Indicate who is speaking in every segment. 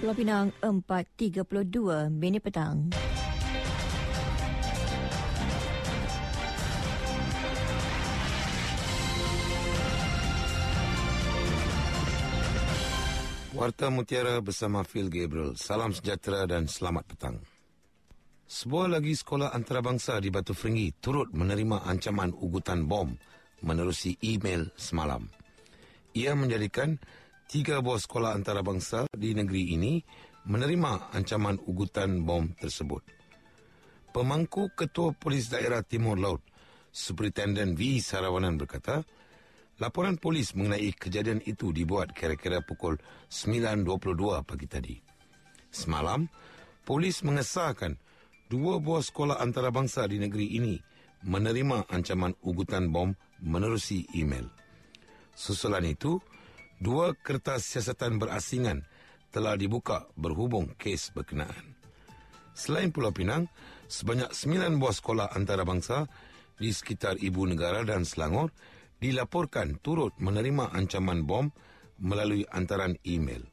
Speaker 1: Pulau Pinang 4.32 minit petang.
Speaker 2: Warta Mutiara bersama Phil Gabriel. Salam sejahtera dan selamat petang. Sebuah lagi sekolah antarabangsa di Batu Ferenggi turut menerima ancaman ugutan bom menerusi email semalam. Ia menjadikan tiga buah sekolah antarabangsa di negeri ini menerima ancaman ugutan bom tersebut. Pemangku Ketua Polis Daerah Timur Laut, Superintendent V. Sarawanan berkata, Laporan polis mengenai kejadian itu dibuat kira-kira pukul 9.22 pagi tadi. Semalam, polis mengesahkan dua buah sekolah antarabangsa di negeri ini menerima ancaman ugutan bom menerusi email. Susulan itu, dua kertas siasatan berasingan telah dibuka berhubung kes berkenaan. Selain Pulau Pinang, sebanyak sembilan buah sekolah antarabangsa di sekitar ibu negara dan Selangor dilaporkan turut menerima ancaman bom melalui antaran email.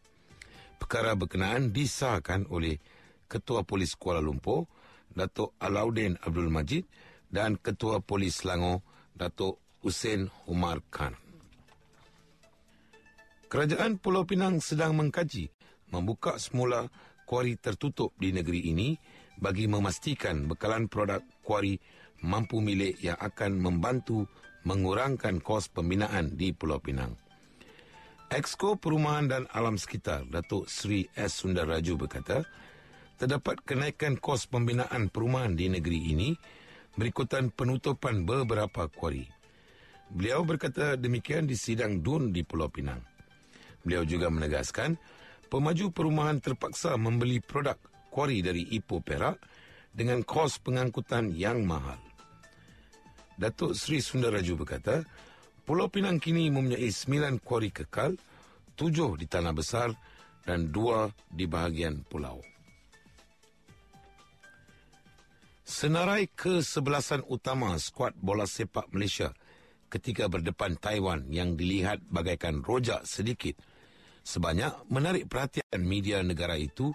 Speaker 2: Perkara berkenaan disahkan oleh Ketua Polis Kuala Lumpur, Datuk Alauddin Abdul Majid dan Ketua Polis Selangor, Datuk Hussein Umar Khan. Kerajaan Pulau Pinang sedang mengkaji membuka semula kuari tertutup di negeri ini bagi memastikan bekalan produk kuari mampu milik yang akan membantu mengurangkan kos pembinaan di Pulau Pinang. Exco Perumahan dan Alam Sekitar Datuk Sri S. Sundaraju berkata, terdapat kenaikan kos pembinaan perumahan di negeri ini berikutan penutupan beberapa kuari. Beliau berkata demikian di sidang DUN di Pulau Pinang. Beliau juga menegaskan, pemaju perumahan terpaksa membeli produk kuari dari Ipoh Perak dengan kos pengangkutan yang mahal. Datuk Sri Sundaraju berkata, Pulau Pinang kini mempunyai sembilan kuari kekal, tujuh di Tanah Besar dan dua di bahagian pulau. Senarai kesebelasan utama skuad bola sepak Malaysia ketika berdepan Taiwan yang dilihat bagaikan rojak sedikit sebanyak menarik perhatian media negara itu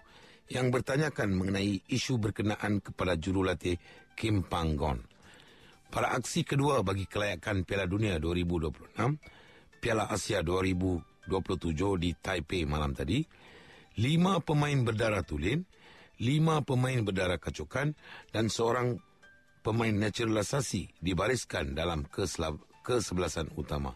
Speaker 2: yang bertanyakan mengenai isu berkenaan kepada jurulatih Kim Panggon. Pada aksi kedua bagi kelayakan Piala Dunia 2026, Piala Asia 2027 di Taipei malam tadi, lima pemain berdarah tulen, lima pemain berdarah kacukan dan seorang pemain naturalisasi dibariskan dalam kesebelasan utama.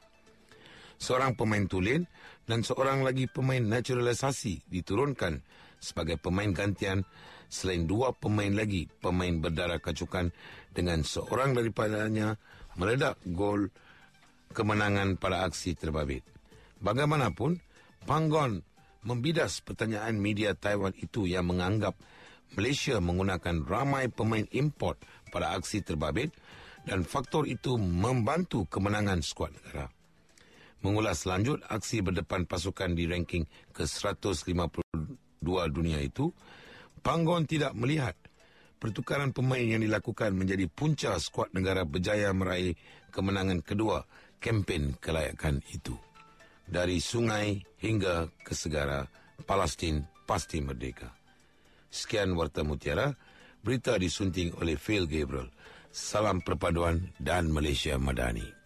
Speaker 2: Seorang pemain tulen dan seorang lagi pemain naturalisasi diturunkan sebagai pemain gantian selain dua pemain lagi pemain berdarah kacukan dengan seorang daripadanya meledak gol kemenangan pada aksi terbabit. Bagaimanapun, Panggon membidas pertanyaan media Taiwan itu yang menganggap Malaysia menggunakan ramai pemain import pada aksi terbabit dan faktor itu membantu kemenangan skuad negara. Mengulas lanjut aksi berdepan pasukan di ranking ke-152 dunia itu, Panggon tidak melihat pertukaran pemain yang dilakukan menjadi punca skuad negara berjaya meraih kemenangan kedua kempen kelayakan itu. Dari sungai hingga ke segara, Palestin pasti merdeka. Sekian Warta Mutiara, berita disunting oleh Phil Gabriel. Salam perpaduan dan Malaysia Madani.